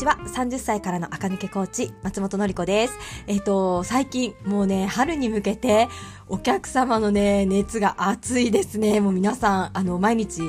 ちは。30歳からの赤抜けコーチ、松本のり子です。えっ、と、最近、もうね、春に向けて、お客様のね、熱が熱いですね。もう皆さん、あの、毎日、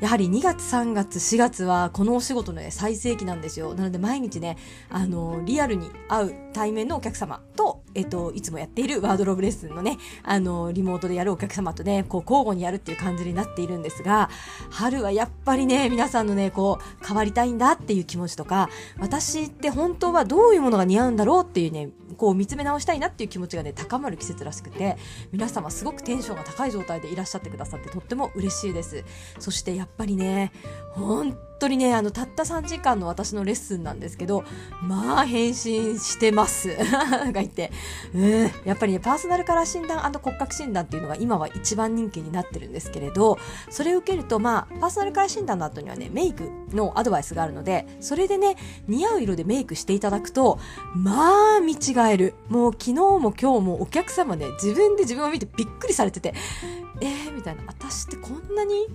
やはり2月、3月、4月は、このお仕事のね、最盛期なんですよ。なので、毎日ね、あの、リアルに会う対面のお客様と、えっ、と、いつもやっているワードローブレッスンのね、あの、リモートでやるお客様とね、こう、交互にやるっていう感じになっているんですが、春はやっぱりね、皆さんのね、こう、変わりたいんだっていう気持ちとか、私って本当はどういうものが似合うんだろうっていうね、こう見つめ直したいなっていう気持ちがね、高まる季節らしくて、皆様すごくテンションが高い状態でいらっしゃってくださってとっても嬉しいです。そしてやっぱりね、本当当にね、あの、たった3時間の私のレッスンなんですけど、まあ、返信してます。が言って、うん、やっぱりね、パーソナルカラー診断骨格診断っていうのが今は一番人気になってるんですけれど、それを受けると、まあ、パーソナルカラー診断の後にはね、メイクのアドバイスがあるので、それでね、似合う色でメイクしていただくと、まあ、見違える。もう昨日も今日もお客様ね、自分で自分を見てびっくりされてて、えー、みたいな、私ってこんなに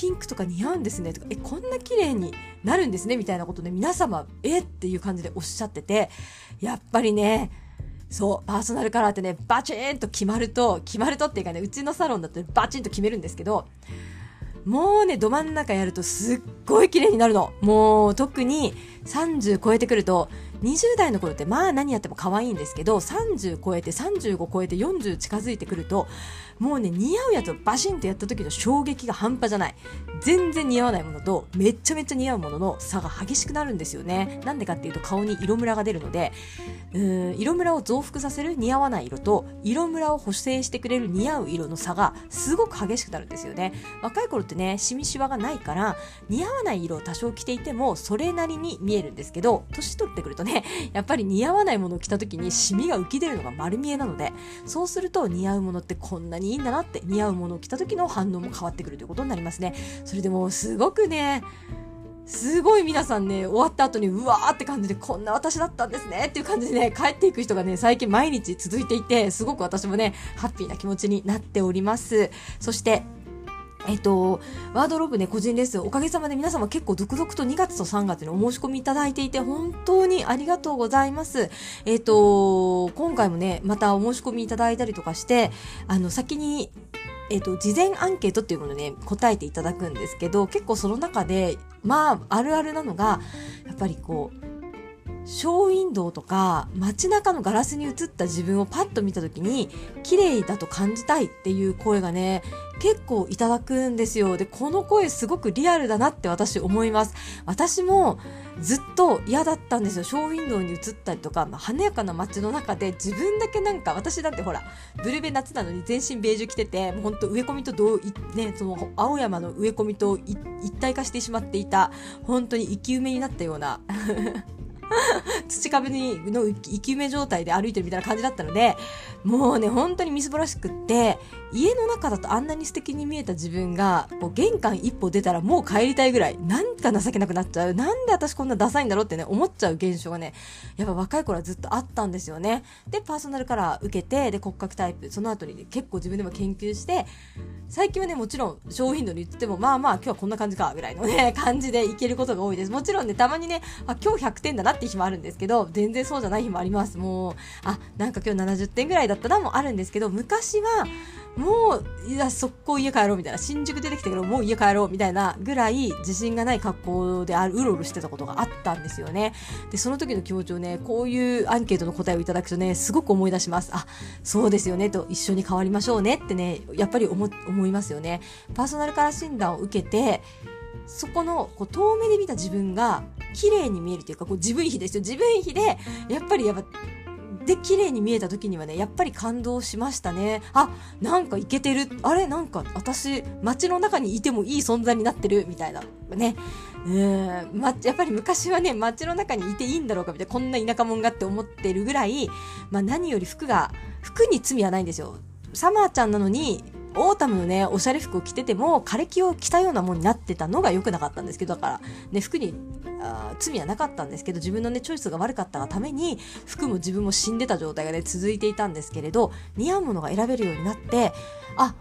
ピンクとか似合うんですね。とか、え、こんな綺麗になるんですね。みたいなことで皆様、え？っていう感じでおっしゃってて、やっぱりね、そう、パーソナルカラーってね、バチーンと決まると、決まるとっていうかね、うちのサロンだとバチンと決めるんですけど、もうね、ど真ん中やるとすっごい綺麗になるの。もう特に30超えてくると、20代の頃ってまあ何やっても可愛いんですけど、30超えて35超えて40近づいてくると、もうね、似合うやつをバシンとやった時の衝撃が半端じゃない。全然似合わないものと、めっちゃめっちゃ似合うものの差が激しくなるんですよね。なんでかっていうと顔に色ムラが出るので、うん、色ムラを増幅させる似合わない色と、色ムラを補正してくれる似合う色の差がすごく激しくなるんですよね。若い頃ってね、シミシワがないから、似合わない色を多少着ていても、それなりに見えるんですけど、年取ってくるとね、やっぱり似合わないものを着た時にシミが浮き出るのが丸見えなので、そうすると似合うものってこんなにいいんだなって似合うものを着た時の反応も変わってくるということになりますね。それでもすごくね、すごい皆さんね、終わった後にうわーって感じでこんな私だったんですねっていう感じでね、帰っていく人がね、最近毎日続いていて、すごく私もね、ハッピーな気持ちになっております。そして、えっと、ワードローブね、個人レッスン、おかげさまで皆様結構続々と2月と3月にお申し込みいただいていて、本当にありがとうございます。えっと、今回もね、またお申し込みいただいたりとかして、あの、先に、えっと、事前アンケートっていうものね、答えていただくんですけど、結構その中で、まあ、あるあるなのが、やっぱりこう、ショーウィンドウとか街中のガラスに映った自分をパッと見た時に綺麗だと感じたいっていう声がね結構いただくんですよ。でこの声すごくリアルだなって私思います。私もずっと嫌だったんですよ。ショーウィンドウに映ったりとか、まあ、華やかな街の中で自分だけなんか私だってほらブルベ夏なのに全身ベージュ着ててもうほんと植え込みと同ねその青山の植え込みと一体化してしまっていた本当に生き埋めになったような。土壁にの生き埋め状態で歩いてるみたいな感じだったので、もうね、本当にみすぼらしくって、家の中だとあんなに素敵に見えた自分が、こう玄関一歩出たらもう帰りたいぐらい、なんか情けなくなっちゃう。なんで私こんなダサいんだろうってね、思っちゃう現象がね、やっぱ若い頃はずっとあったんですよね。で、パーソナルカラー受けて、で、骨格タイプ、その後に、ね、結構自分でも研究して、最近はね、もちろん、ショーウィンドウに言っても、まあまあ、今日はこんな感じか、ぐらいのね、感じでいけることが多いです。もちろんね、たまにね、あ、今日100点だなって日もあるんですけど、全然そうじゃない日もあります。もう、あ、なんか今日70点ぐらいだったなもあるんですけど、昔は、もう、いや、速攻家帰ろうみたいな、新宿出てきたけど、もう家帰ろうみたいなぐらい自信がない格好である、うろうろしてたことがあったんですよね。で、その時の気持ちをね、こういうアンケートの答えをいただくとね、すごく思い出します。あ、そうですよね、と一緒に変わりましょうねってね、やっぱり思、思いますよね。パーソナルカラー診断を受けて、そこのこう遠目で見た自分が綺麗に見えるというかこう自分比ですよ。自分比でやっぱりやっぱで綺麗に見えた時にはねやっぱり感動しましたね。あなんかいけてる。あれなんか私街の中にいてもいい存在になってる。みたいな。ね。うん、ま、やっぱり昔はね街の中にいていいんだろうかみたいな。こんな田舎者がって思ってるぐらい、まあ、何より服が服に罪はないんですよ。サマーちゃんなのにオータムのね、おしゃれ服を着てても、枯れ木を着たようなもんになってたのが良くなかったんですけど、だから、ね、服にあ罪はなかったんですけど、自分のね、チョイスが悪かったがために、服も自分も死んでた状態がね、続いていたんですけれど、似合うものが選べるようになって、あ、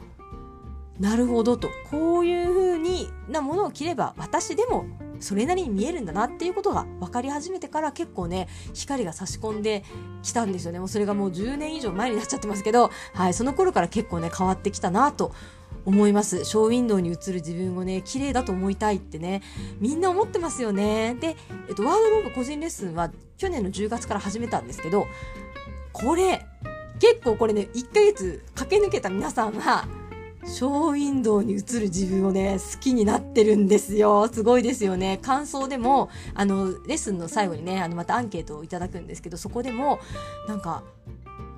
なるほどと、こういう風になものを着れば、私でもそれなりに見えるんだなっていうことが分かり始めてから結構ね光が差し込んできたんですよね。もうそれがもう10年以上前になっちゃってますけど、はい、その頃から結構ね変わってきたなと思います。ショーウィンドウに映る自分をね綺麗だと思いたいってねみんな思ってますよね。で、えっと、ワードローブ個人レッスンは去年の10月から始めたんですけどこれ結構これね1ヶ月駆け抜けた皆さんはショーウィンドウに映る自分をね、好きになってるんですよ。すごいですよね。感想でも、あの、レッスンの最後にね、あの、またアンケートをいただくんですけど、そこでも、なんか、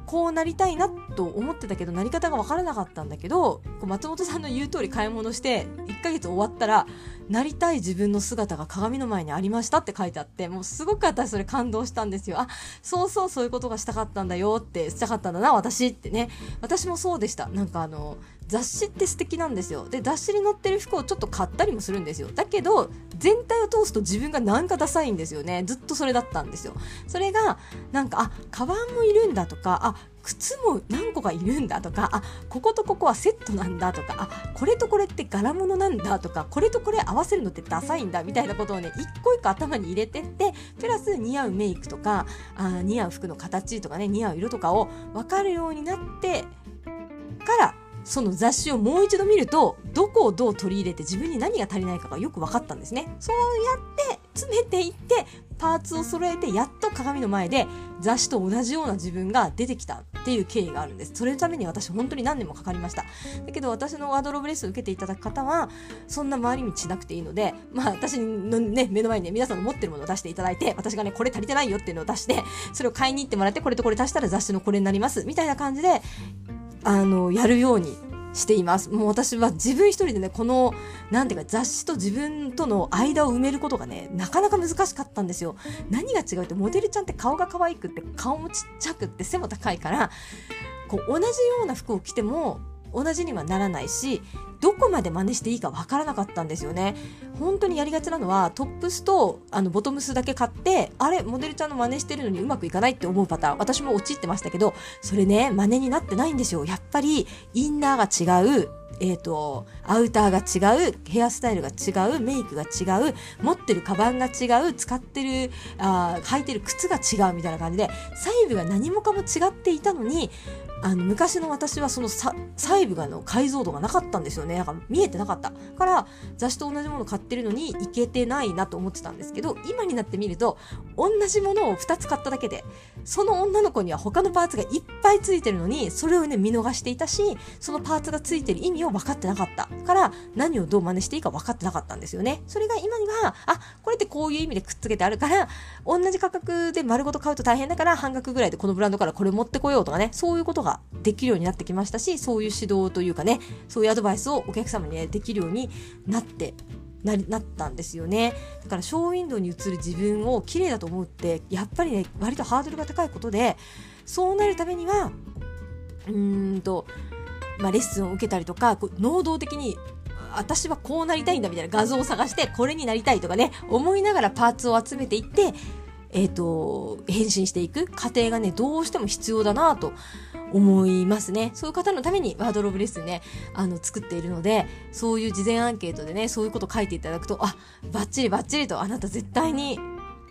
こうなりたいなと思ってたけど、なり方が分からなかったんだけど、こう松本さんの言う通り買い物して、1ヶ月終わったら、なりたい自分の姿が鏡の前にありましたって書いてあって、もうすごく私それ感動したんですよ。あ、そうそうそういうことがしたかったんだよって、したかったんだな、私ってね。私もそうでした。なんかあの、雑誌って素敵なんですよ。で、雑誌に載ってる服をちょっと買ったりもするんですよ。だけど、全体を通すと自分がなんかダサいんですよね。ずっとそれだったんですよ。それが、なんか、あ、カバンもいるんだとか、あ、靴も何個かいるんだとか、あ、こことここはセットなんだとか、あ、これとこれって柄物なんだとか、これとこれ合わせるのってダサいんだみたいなことをね、一個一個頭に入れてって、プラス似合うメイクとか、あ似合う服の形とかね、似合う色とかを分かるようになってから、その雑誌をもう一度見るとどこをどう取り入れて自分に何が足りないかがよく分かったんですね。そうやって詰めていってパーツを揃えてやっと鏡の前で雑誌と同じような自分が出てきたっていう経緯があるんです。それのために私本当に何年もかかりました。だけど私のワードローブレスを受けていただく方はそんな回り道なくていいのでまあ私のね目の前にね皆さんの持ってるものを出していただいて私がねこれ足りてないよっていうのを出してそれを買いに行ってもらってこれとこれ足したら雑誌のこれになります。みたいな感じであの、やるようにしています。もう私は自分一人でね、この、何ていうか雑誌と自分との間を埋めることがね、なかなか難しかったんですよ。何が違うって、モデルちゃんって顔が可愛くって、顔もちっちゃくって背も高いから、こう、同じような服を着ても、同じにはならないしどこまで真似していいかわからなかったんですよね。本当にやりがちなのはトップスとあのボトムスだけ買ってあれモデルちゃんの真似してるのにうまくいかないって思うパターン。私も陥ってましたけどそれね真似になってないんですよ。やっぱりインナーが違うえっ、ー、と、アウターが違う、ヘアスタイルが違う、メイクが違う、持ってるカバンが違う、使ってる、あ履いてる靴が違うみたいな感じで、細部が何もかも違っていたのに、あの昔の私はその細部がの解像度がなかったんですよね。なんか見えてなかった。から雑誌と同じもの買ってるのにいけてないなと思ってたんですけど、今になってみると同じものを2つ買っただけで、その女の子には他のパーツがいっぱいついてるのに、それをね見逃していたし、そのパーツがついてる意味を分かってなかった。から何をどう真似していいか分かってなかったんですよね。それが今には、あ、これってこういう意味でくっつけてあるから、同じ価格で丸ごと買うと大変だから半額ぐらいでこのブランドからこれ持ってこようとかね、そういうことができるようになってきましたし、そういう指導というかね、そういうアドバイスをお客様に、ね、できるようになってななったんですよね。だからショーウィンドウに映る自分を綺麗だと思うってやっぱりね割とハードルが高いことでそうなるためにはうーんと、まあ、レッスンを受けたりとか能動的に私はこうなりたいんだみたいな画像を探してこれになりたいとかね思いながらパーツを集めていってえっ、ー、と変身していく過程がねどうしても必要だなと思いますね。そういう方のためにワードローブレッスンね、あの、作っているので、そういう事前アンケートでね、そういうこと書いていただくと、あ、バッチリバッチリと、あなた絶対に、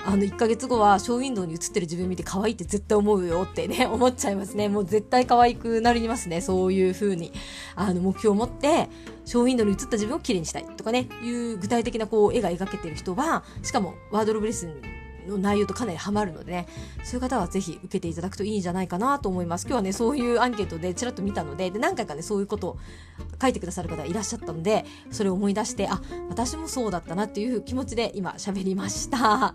あの、1ヶ月後はショーウィンドウに映ってる自分見て可愛いって絶対思うよってね、思っちゃいますね。もう絶対可愛くなりますね。そういう風に、あの、目標を持って、ショーウィンドウに映った自分を綺麗にしたいとかね、いう具体的なこう、絵が描けてる人は、しかもワードローブレッスンの内容とかなりハマるのでね、そういう方はぜひ受けていただくといいんじゃないかなと思います。今日はね、そういうアンケートでちらっと見たので、で何回かね、そういうことを書いてくださる方がいらっしゃったので、それを思い出して、あ、私もそうだったなっていう気持ちで今喋りました。は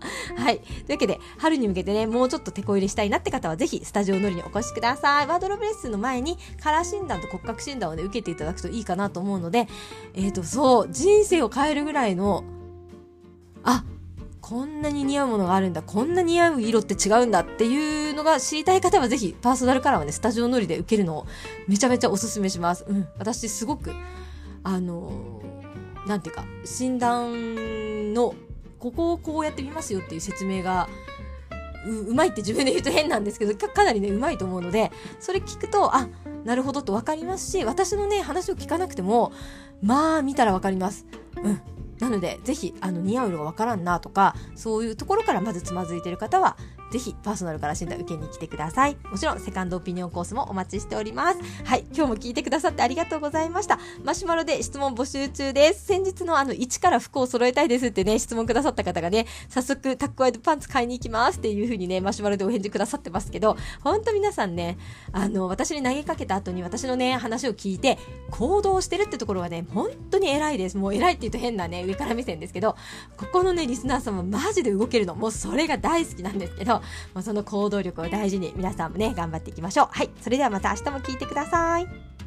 い。というわけで、春に向けてね、もうちょっと手こ入れしたいなって方はぜひスタジオ乗りにお越しください。ワードロブレッスンの前にカラー診断と骨格診断をね、受けていただくといいかなと思うので、えっ、ー、と、そう、人生を変えるぐらいの、あ、こんなに似合うものがあるんだ、こんな似合う色って違うんだっていうのが知りたい方はぜひパーソナルカラーはね、スタジオ乗りで受けるのをめちゃめちゃおすすめします。うん。私すごく、あのー、なんていうか、診断の、ここをこうやってみますよっていう説明が、ううまいって自分で言うと変なんですけどかなりねうまいと思うのでそれ聞くとあなるほどと分かりますし私のね話を聞かなくてもまあ見たら分かりますうんなので、ぜひ、あの、似合う色がわからんなとか、そういうところからまずつまずいている方は、ぜひパーソナルから診断受けに来てください。もちろん、セカンドオピニオンコースもお待ちしております。はい、今日も聞いてくださってありがとうございました。マシュマロで質問募集中です。先日のあの、1から服を揃えたいですってね、質問くださった方がね、早速、タックワイドパンツ買いに行きますっていう風にね、マシュマロでお返事くださってますけど、ほんと皆さんね、あの、私に投げかけた後に私のね、話を聞いて、行動してるってところがね、本当に偉いです。もう偉いって言うと変なね、上から目線ですけど、ここのね、リスナーさんはマジで動けるの。もうそれが大好きなんですけどど、まあ、その行動力を大事に皆さんもね、頑張っていきましょう。はい。それではまた明日も聞いてください。